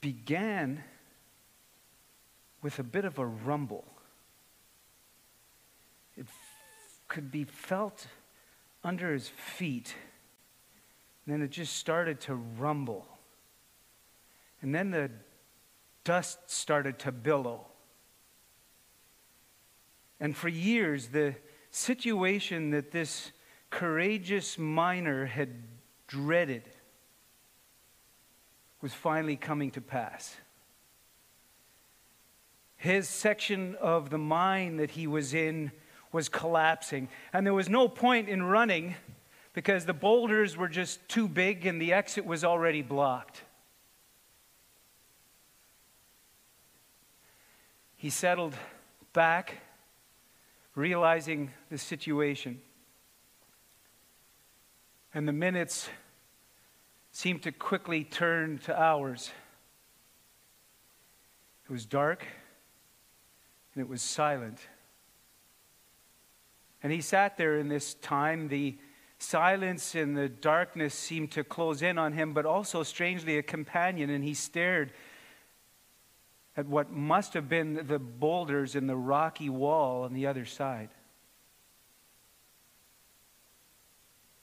began with a bit of a rumble. It f- could be felt under his feet. And then it just started to rumble. And then the dust started to billow. And for years, the situation that this courageous miner had dreaded was finally coming to pass. His section of the mine that he was in was collapsing, and there was no point in running because the boulders were just too big and the exit was already blocked. He settled back, realizing the situation. And the minutes seemed to quickly turn to hours. It was dark and it was silent. And he sat there in this time. The silence and the darkness seemed to close in on him, but also strangely a companion. And he stared at what must have been the boulders in the rocky wall on the other side.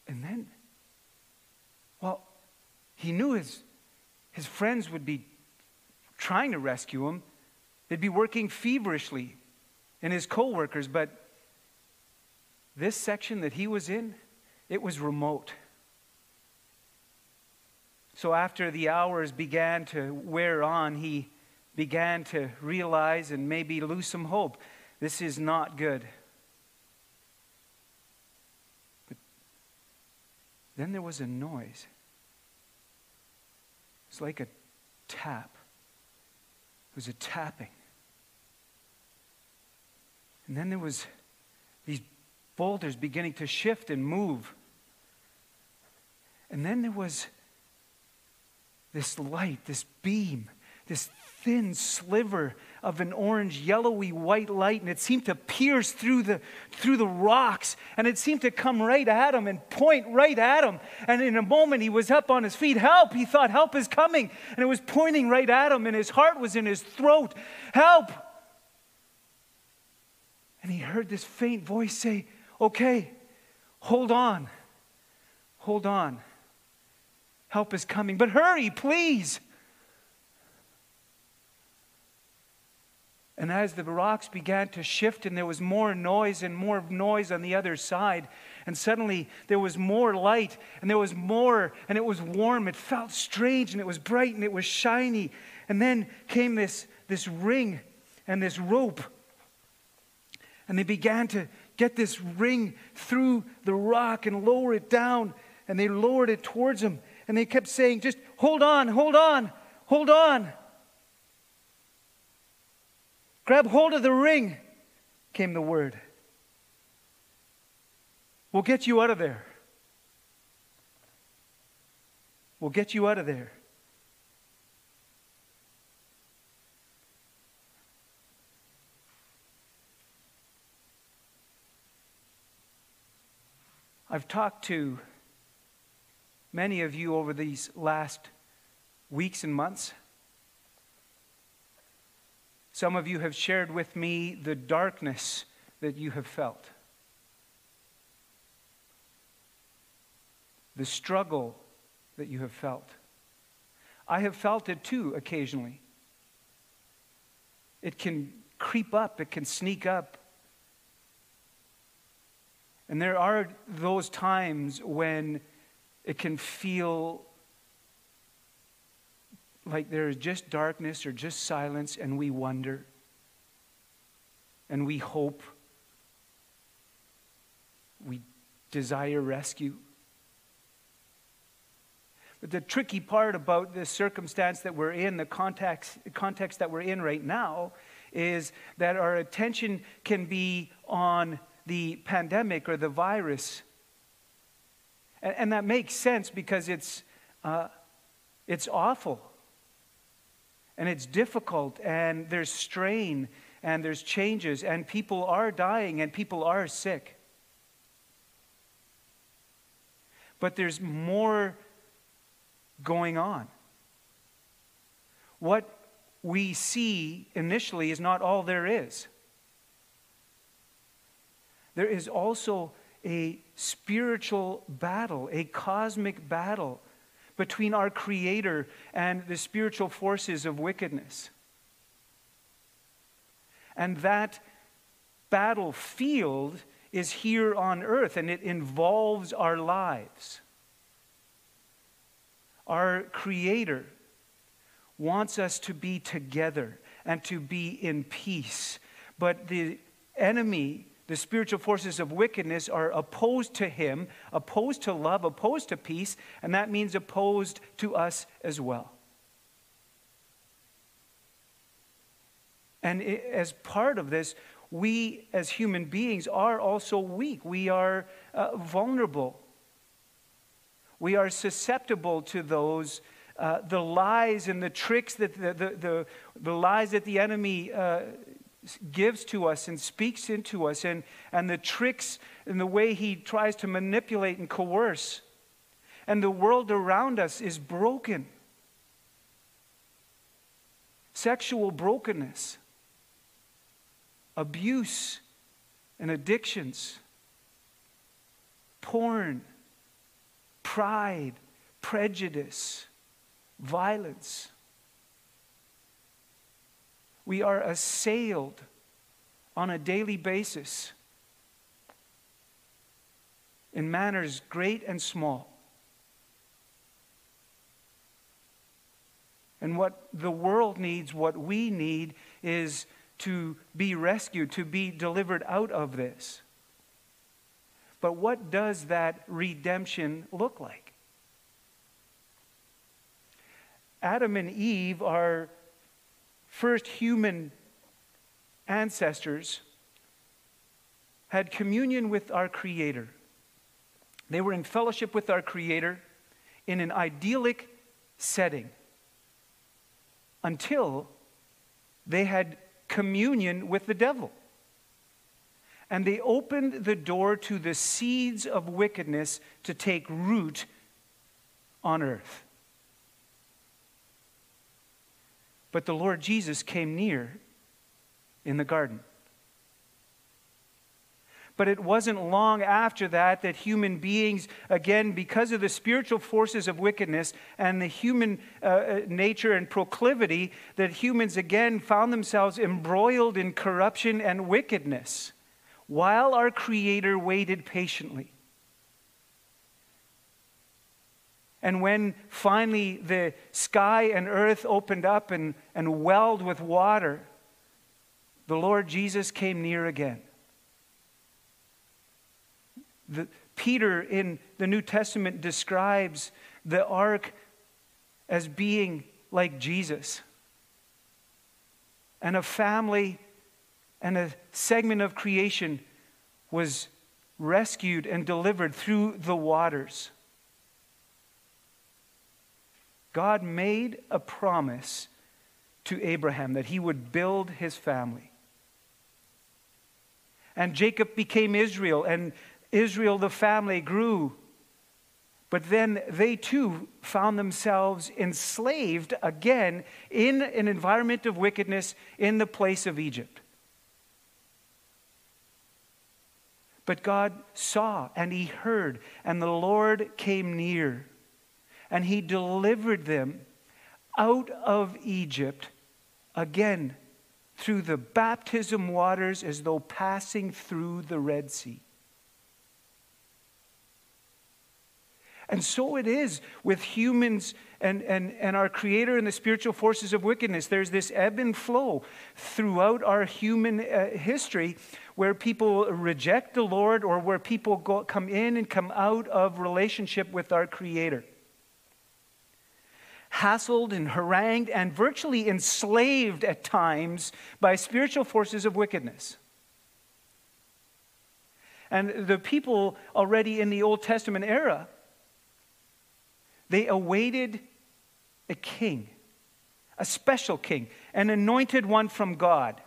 And then, he knew his, his friends would be trying to rescue him. They'd be working feverishly, and his coworkers, but this section that he was in, it was remote. So after the hours began to wear on, he began to realize and maybe lose some hope. This is not good. But then there was a noise. It's like a tap. It was a tapping. And then there was these boulders beginning to shift and move. And then there was this light, this beam, this thin sliver of an orange, yellowy white light, and it seemed to pierce through the, through the rocks, and it seemed to come right at him and point right at him. And in a moment, he was up on his feet. Help! He thought, Help is coming. And it was pointing right at him, and his heart was in his throat. Help! And he heard this faint voice say, Okay, hold on. Hold on. Help is coming. But hurry, please. And as the rocks began to shift, and there was more noise and more noise on the other side, and suddenly there was more light, and there was more, and it was warm. It felt strange, and it was bright, and it was shiny. And then came this, this ring and this rope. And they began to get this ring through the rock and lower it down. And they lowered it towards him. And they kept saying, Just hold on, hold on, hold on. Grab hold of the ring, came the word. We'll get you out of there. We'll get you out of there. I've talked to many of you over these last weeks and months. Some of you have shared with me the darkness that you have felt, the struggle that you have felt. I have felt it too occasionally. It can creep up, it can sneak up. And there are those times when it can feel like there is just darkness or just silence, and we wonder and we hope. We desire rescue. But the tricky part about this circumstance that we're in, the context, context that we're in right now, is that our attention can be on the pandemic or the virus. And, and that makes sense because it's, uh, it's awful. And it's difficult, and there's strain, and there's changes, and people are dying, and people are sick. But there's more going on. what we see initially is not all there is. There is also a spiritual battle, a cosmic battle between our Creator and the spiritual forces of wickedness. And that battlefield is here on earth and it involves our lives. Our Creator wants us to be together and to be in peace. But the enemy the spiritual forces of wickedness are opposed to him, opposed to love, opposed to peace, and that means opposed to us as well. And as part of this, we as human beings are also weak. We are uh, vulnerable. We are susceptible to those, uh, the lies and the tricks that the, the, the, the lies that the enemy uh, gives to us and speaks into us, and, and the tricks and the way he tries to manipulate and coerce. And the world around us is broken. Sexual brokenness, abuse and addictions, porn, pride, prejudice, violence we are assailed on a daily basis in manners great and small. And what the world needs, what we need, is to be rescued, to be delivered out of this. But what does that redemption look like? Adam and Eve are first human ancestors had communion with our Creator. They were in fellowship with our Creator in an idyllic setting until they had communion with the devil. And they opened the door to the seeds of wickedness to take root on earth. But the Lord Jesus came near in the garden. But it wasn't long after that that human beings, again, because of the spiritual forces of wickedness and the human uh, uh nature and proclivity, that humans again found themselves embroiled in corruption and wickedness while our Creator waited patiently. And when finally the sky and earth opened up and, and welled with water, the Lord Jesus came near again. The, Peter in the New Testament describes the ark as being like Jesus. And a family and a segment of creation was rescued and delivered through the waters. God made a promise to Abraham that he would build his family. And Jacob became Israel, and Israel, the family, grew. But then they too found themselves enslaved again in an environment of wickedness in the place of Egypt. But God saw and he heard, and the Lord came near and he delivered them out of Egypt again through the baptism waters as though passing through the Red Sea. And so it is with humans and, and, and our Creator and the spiritual forces of wickedness. There's this ebb and flow throughout our human uh, history where people reject the Lord or where people go, come in and come out of relationship with our Creator hassled and harangued and virtually enslaved at times by spiritual forces of wickedness. And the people already in the Old Testament era, they awaited a king, a special king, an anointed one from God.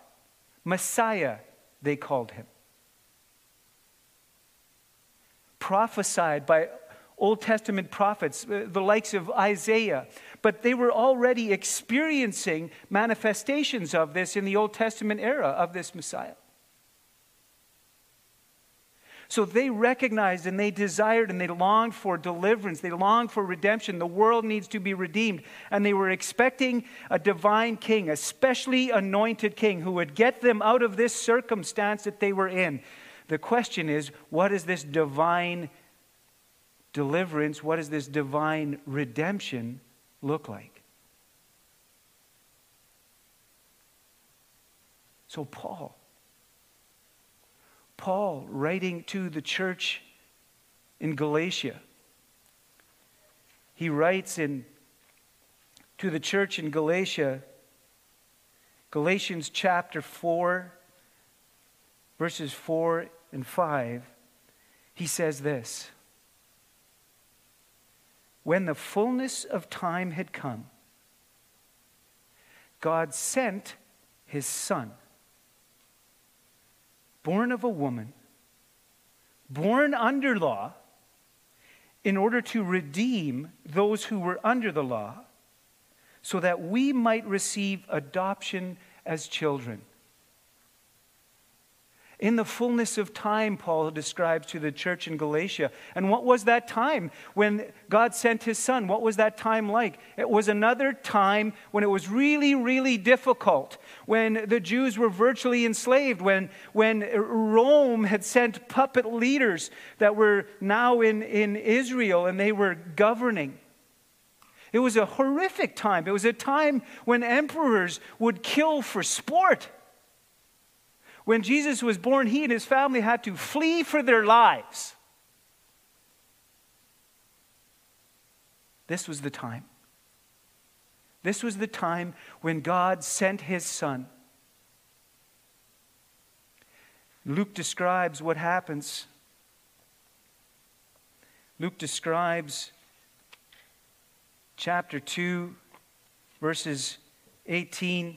Messiah, they called him. Prophesied by Old Testament prophets, uh, the likes of Isaiah, but they were already experiencing manifestations of this in the Old Testament era of this Messiah. So they recognized and they desired and they longed for deliverance. They longed for redemption. The world needs to be redeemed. And they were expecting a divine king, a specially anointed king who would get them out of this circumstance that they were in. The question is what is this divine deliverance? What does this divine redemption look like? So, Paul Paul writing to the church in Galatia. He writes in to the church in Galatia, Galatians chapter 4, verses 4 and 5. He says this When the fullness of time had come, God sent his Son born of a woman, born under law, in order to redeem those who were under the law, so that we might receive adoption as children. In the fullness of time, Paul describes to the church in Galatia. And what was that time when God sent his son? What was that time like? It was another time when it was really, really difficult, when the Jews were virtually enslaved, when, when Rome had sent puppet leaders that were now in, in Israel and they were governing. It was a horrific time. It was a time when emperors would kill for sport. When Jesus was born, he and his family had to flee for their lives. This was the time. This was the time when God sent his son. Luke describes what happens. Luke describes chapter 2, verses 18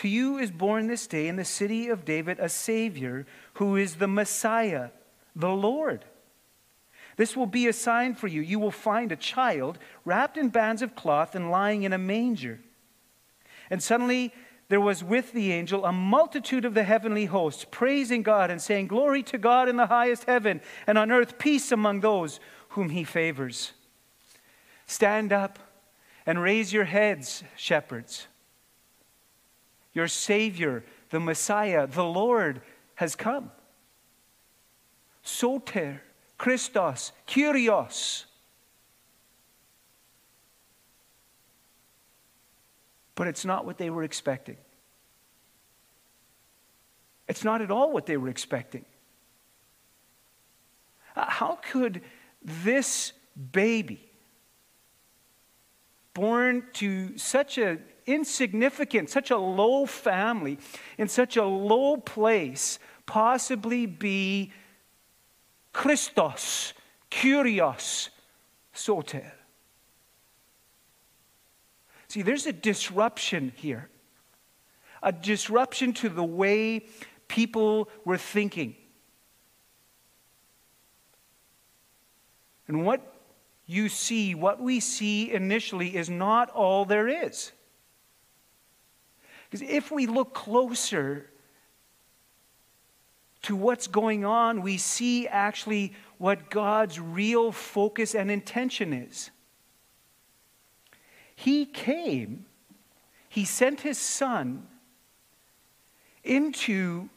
To you is born this day in the city of David a Savior who is the Messiah, the Lord. This will be a sign for you. You will find a child wrapped in bands of cloth and lying in a manger. And suddenly there was with the angel a multitude of the heavenly hosts, praising God and saying, Glory to God in the highest heaven, and on earth peace among those whom he favors. Stand up and raise your heads, shepherds. Your Savior, the Messiah, the Lord, has come. Soter, Christos, Kyrios. But it's not what they were expecting. It's not at all what they were expecting. Uh, how could this baby, born to such an insignificant, such a low family, in such a low place, possibly be Christos, Kyrios, Soter? See, there's a disruption here, a disruption to the way people were thinking. And what you see, what we see initially, is not all there is. Because if we look closer to what's going on, we see actually what God's real focus and intention is. He came, He sent His Son into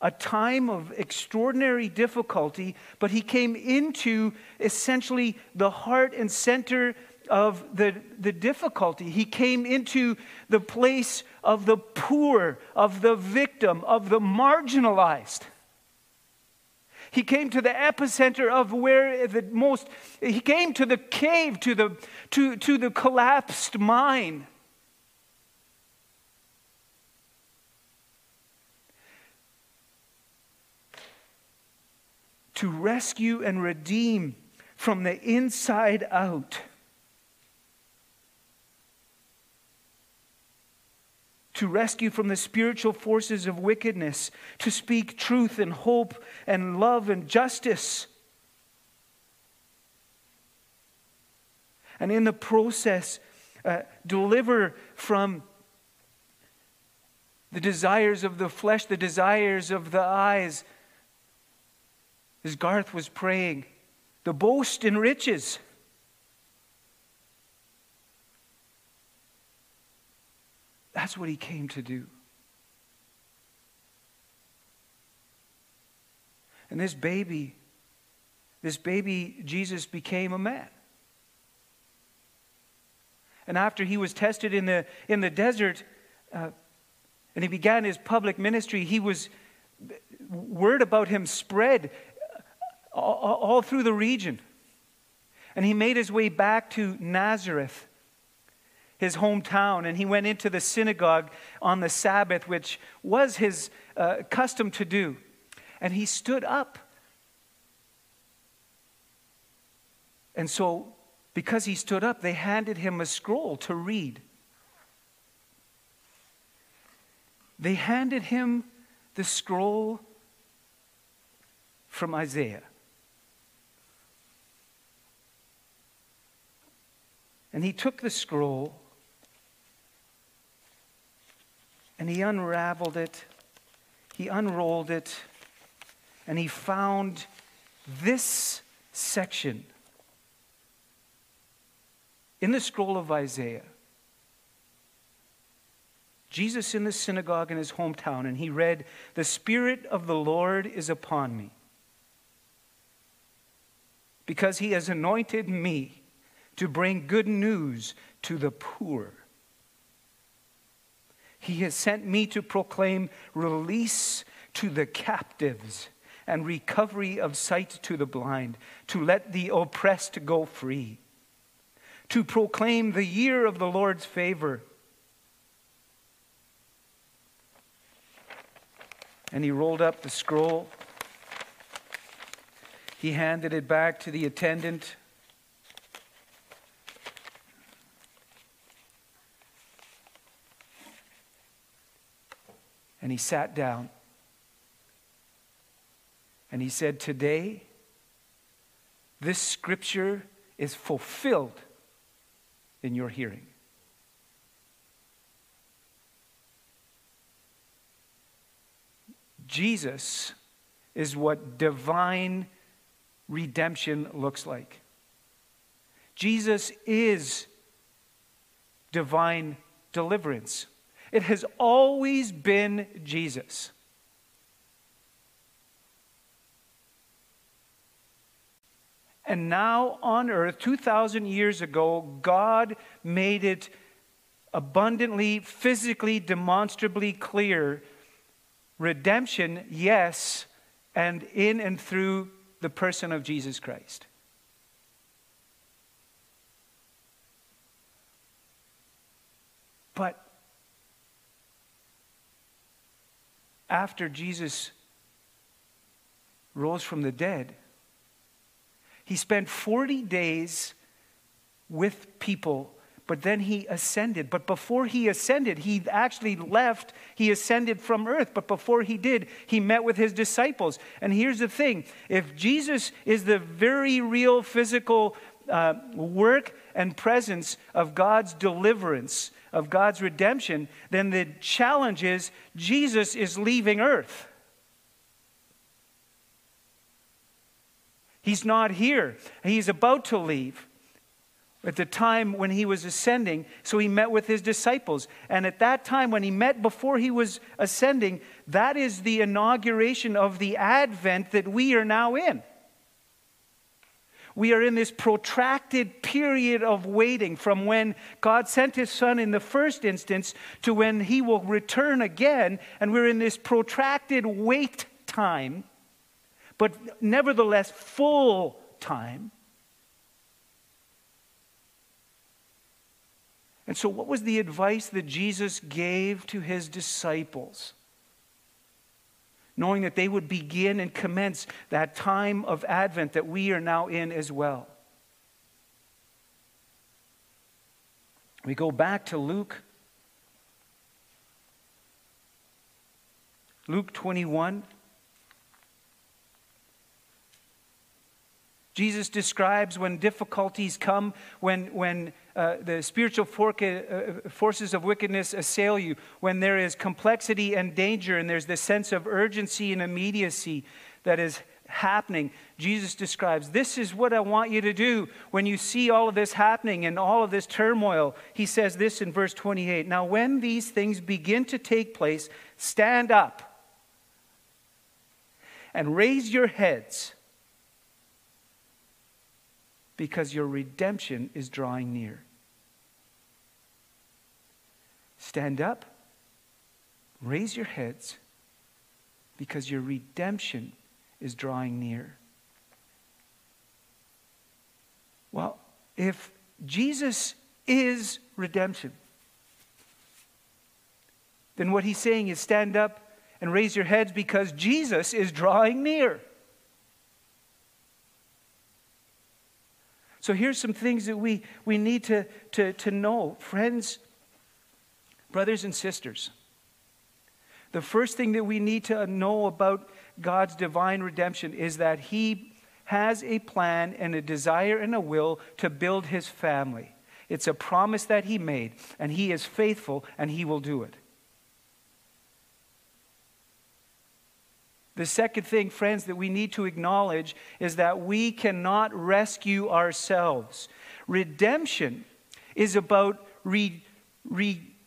a time of extraordinary difficulty, but He came into essentially the heart and center of the, the difficulty. He came into the place of the poor, of the victim, of the marginalized. He came to the epicenter of where the most, he came to the cave, to the, to, to the collapsed mine. To rescue and redeem from the inside out. to rescue from the spiritual forces of wickedness, to speak truth and hope and love and justice. And in the process, uh, deliver from the desires of the flesh, the desires of the eyes. As Garth was praying, the boast in riches. That's what he came to do. And this baby, this baby Jesus became a man. And after he was tested in the, in the desert uh, and he began his public ministry, he was, word about him spread all, all through the region. And he made his way back to Nazareth his hometown, and he went into the synagogue on the Sabbath, which was his uh, custom to do. And he stood up. And so, because he stood up, they handed him a scroll to read. They handed him the scroll from Isaiah. And he took the scroll And he unraveled it, he unrolled it, and he found this section in the scroll of Isaiah. Jesus in the synagogue in his hometown, and he read, The Spirit of the Lord is upon me, because he has anointed me to bring good news to the poor. He has sent me to proclaim release to the captives and recovery of sight to the blind, to let the oppressed go free, to proclaim the year of the Lord's favor. And he rolled up the scroll. He handed it back to the attendant. And he sat down. And he said, Today, this scripture is fulfilled in your hearing. Jesus is what divine redemption looks like. Jesus is divine deliverance. It has always been Jesus. And now on earth, 2,000 years ago, God made it abundantly, physically, demonstrably clear redemption, yes, and in and through the person of Jesus Christ. But after Jesus rose from the dead, he spent 40 days with people, but then he ascended. But before he ascended, he actually left, he ascended from earth. But before he did, he met with his disciples. And here's the thing if Jesus is the very real physical uh, work and presence of God's deliverance, of God's redemption, then the challenge is Jesus is leaving earth. He's not here. He's about to leave at the time when he was ascending. So he met with his disciples. And at that time, when he met before he was ascending, that is the inauguration of the advent that we are now in. We are in this protracted period of waiting from when God sent his son in the first instance to when he will return again. And we're in this protracted wait time. but nevertheless full time. And so, what was the advice that Jesus gave to his disciples? Knowing that they would begin and commence that time of Advent that we are now in as well. We go back to Luke. Luke 21. Jesus describes when difficulties come, when, when uh, the spiritual for- uh, forces of wickedness assail you, when there is complexity and danger, and there's this sense of urgency and immediacy that is happening. Jesus describes this is what I want you to do when you see all of this happening and all of this turmoil. He says this in verse 28 Now, when these things begin to take place, stand up and raise your heads because your redemption is drawing near. Stand up, raise your heads, because your redemption is drawing near. Well, if Jesus is redemption, then what he's saying is stand up and raise your heads because Jesus is drawing near. So here's some things that we, we need to, to, to know. Friends, brothers and sisters, the first thing that we need to know about God's divine redemption is that He has a plan and a desire and a will to build His family. It's a promise that He made, and He is faithful, and He will do it. The second thing, friends, that we need to acknowledge is that we cannot rescue ourselves. Redemption is about re-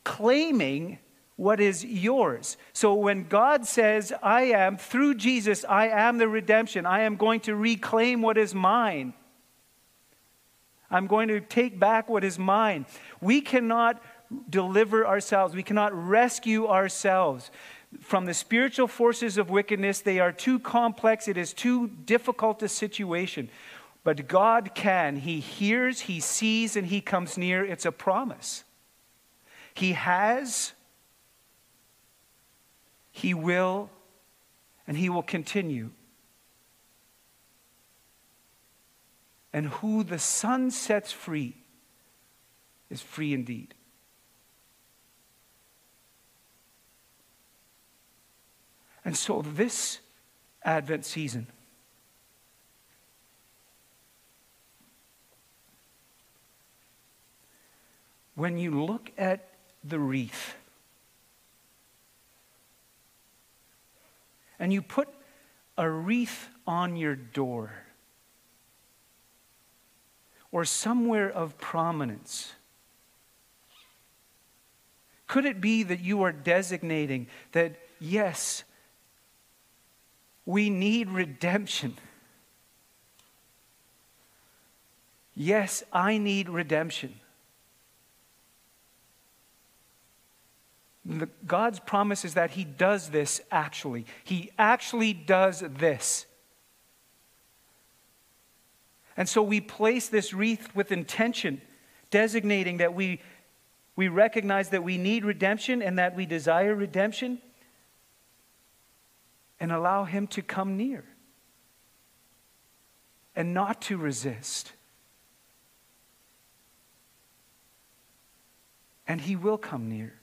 reclaiming what is yours. So when God says, I am, through Jesus, I am the redemption, I am going to reclaim what is mine. I'm going to take back what is mine. We cannot deliver ourselves, we cannot rescue ourselves from the spiritual forces of wickedness. They are too complex, it is too difficult a situation. But God can. He hears, He sees, and He comes near. It's a promise. He has, He will, and He will continue. And who the Son sets free is free indeed. And so, this Advent season, when you look at the wreath and you put a wreath on your door or somewhere of prominence, could it be that you are designating that, yes, we need redemption. Yes, I need redemption. God's promise is that He does this actually. He actually does this. And so we place this wreath with intention, designating that we, we recognize that we need redemption and that we desire redemption and allow Him to come near and not to resist. And He will come near.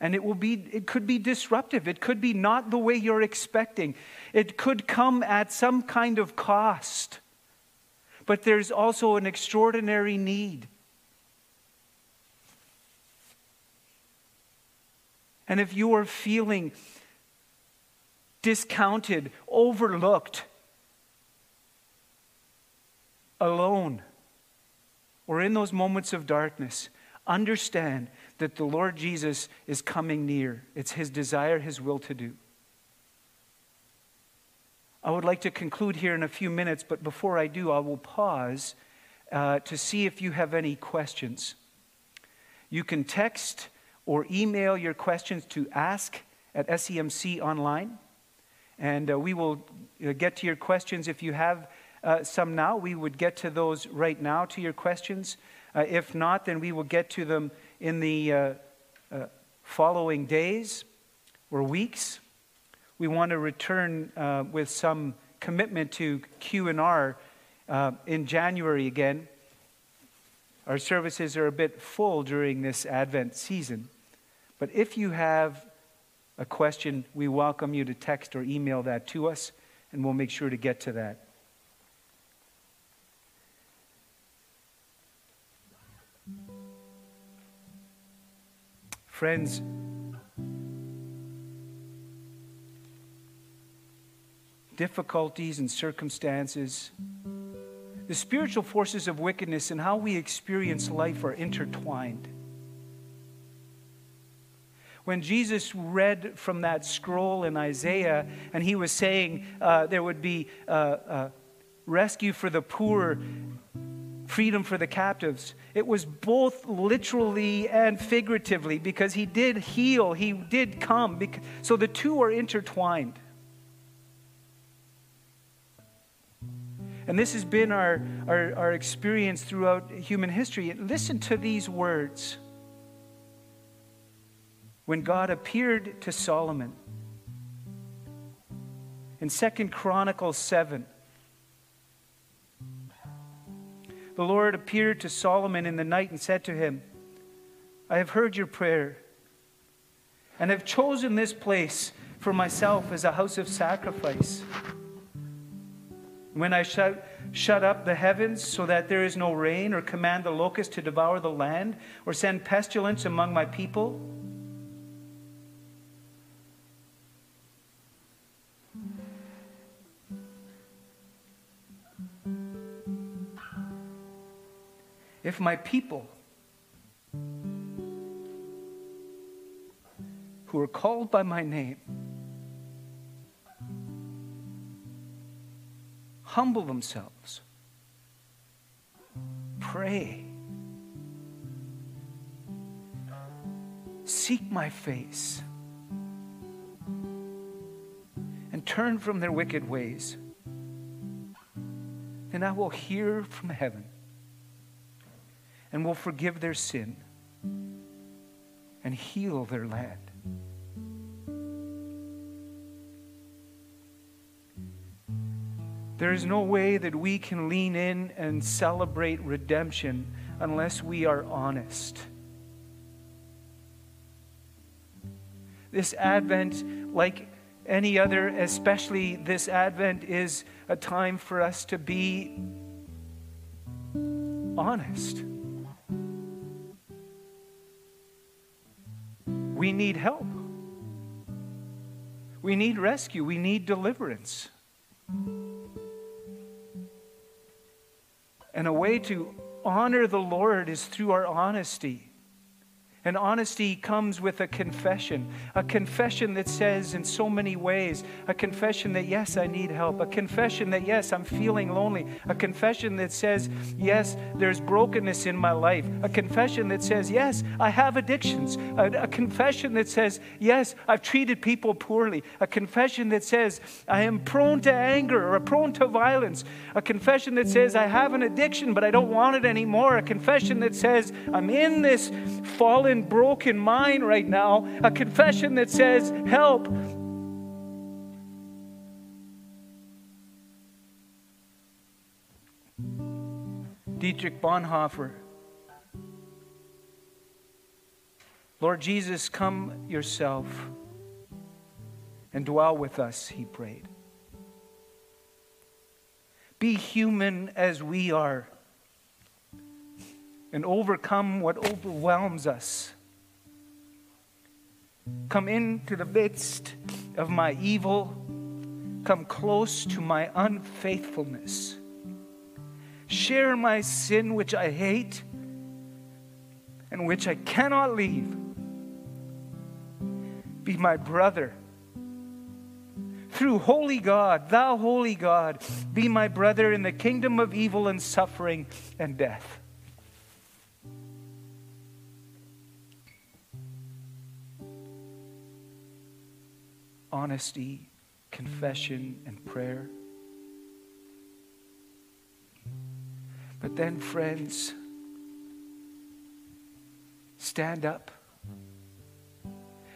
And it will be, it could be disruptive. It could be not the way you're expecting. It could come at some kind of cost. But there's also an extraordinary need. And if you are feeling discounted, overlooked, alone, or in those moments of darkness, understand that the Lord Jesus is coming near. It's His desire, His will to do. I would like to conclude here in a few minutes, but before I do, I will pause uh, to see if you have any questions. You can text or email your questions to ask at SEMC online And uh, we will uh, get to your questions. If you have uh, some now, we would get to those right now to your questions. Uh, if not, then we will get to them in the uh, uh, following days or weeks. We want to return with some commitment to Q&R in January again. Our services are a bit full during this Advent season. But if you have a question, we welcome you to text or email that to us, and we'll make sure to get to that. Friends, difficulties and circumstances, the spiritual forces of wickedness and how we experience life are intertwined. When Jesus read from that scroll in Isaiah and he was saying uh, there would be uh, uh, rescue for the poor, freedom for the captives, it was both literally and figuratively because he did heal, he did come. So the two are intertwined. And this has been our, our, our experience throughout human history. Listen to these words when God appeared to Solomon. In Second Chronicles 7, the Lord appeared to Solomon in the night and said to him, I have heard your prayer and have chosen this place for myself as a house of sacrifice. When I shut, shut up the heavens so that there is no rain, or command the locust to devour the land, or send pestilence among my people, if my people who are called by my name humble themselves, pray, seek my face, and turn from their wicked ways, then I will hear from heaven and will forgive their sin and heal their land. There is no way that we can lean in and celebrate redemption unless we are honest. This Advent, like any other, especially this Advent, is a time for us to be honest. We need help. We need rescue. We need deliverance. And a way to honor the Lord is through our honesty. And honesty comes with a confession, a confession that says, in so many ways, a confession that, yes, I need help, a confession that, yes, I'm feeling lonely, a confession that says, yes, there's brokenness in my life, a confession that says, yes, I have addictions, a, a confession that says, yes, I've treated people poorly, a confession that says, I am prone to anger or prone to violence, a confession that says, I have an addiction, but I don't want it anymore, a confession that says, I'm in this fallen broken mind right now, a confession that says, Help. Dietrich Bonhoeffer. Lord Jesus, come yourself and dwell with us, he prayed. Be human as we are and overcome what overwhelms us. Come into the midst of my evil, come close to my unfaithfulness. Share my sin, which I hate and which I cannot leave. Be my brother. Through holy God, thou holy God, be my brother in the kingdom of evil and suffering and death. Honesty confession, and prayer. But then, friends, stand up.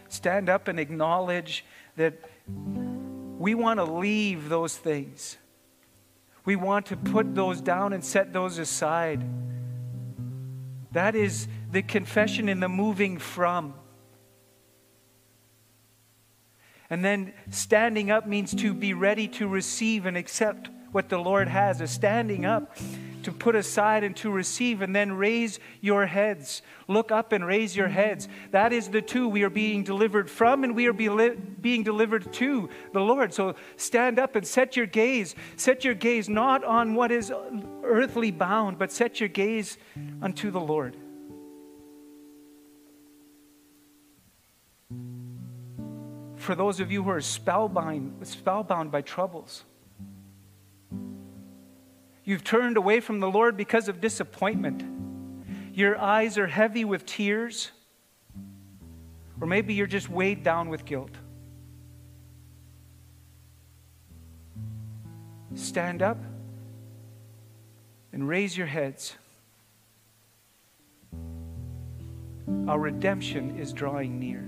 Stand up and acknowledge that we want to leave those things. We want to put those down and set those aside. That is the confession in the moving from. And then standing up means to be ready to receive and accept what the Lord has. A standing up to put aside and to receive, and then raise your heads. Look up and raise your heads. That is the two we are being delivered from, and we are be being delivered to the Lord. So stand up and set your gaze. Set your gaze not on what is earthly bound, but set your gaze unto the Lord. For those of you who are spellbound, spellbound by troubles, You've turned away from the Lord because of disappointment. Your eyes are heavy with tears. Or maybe you're just weighed down with guilt. Stand up and raise your heads. Our redemption is drawing near.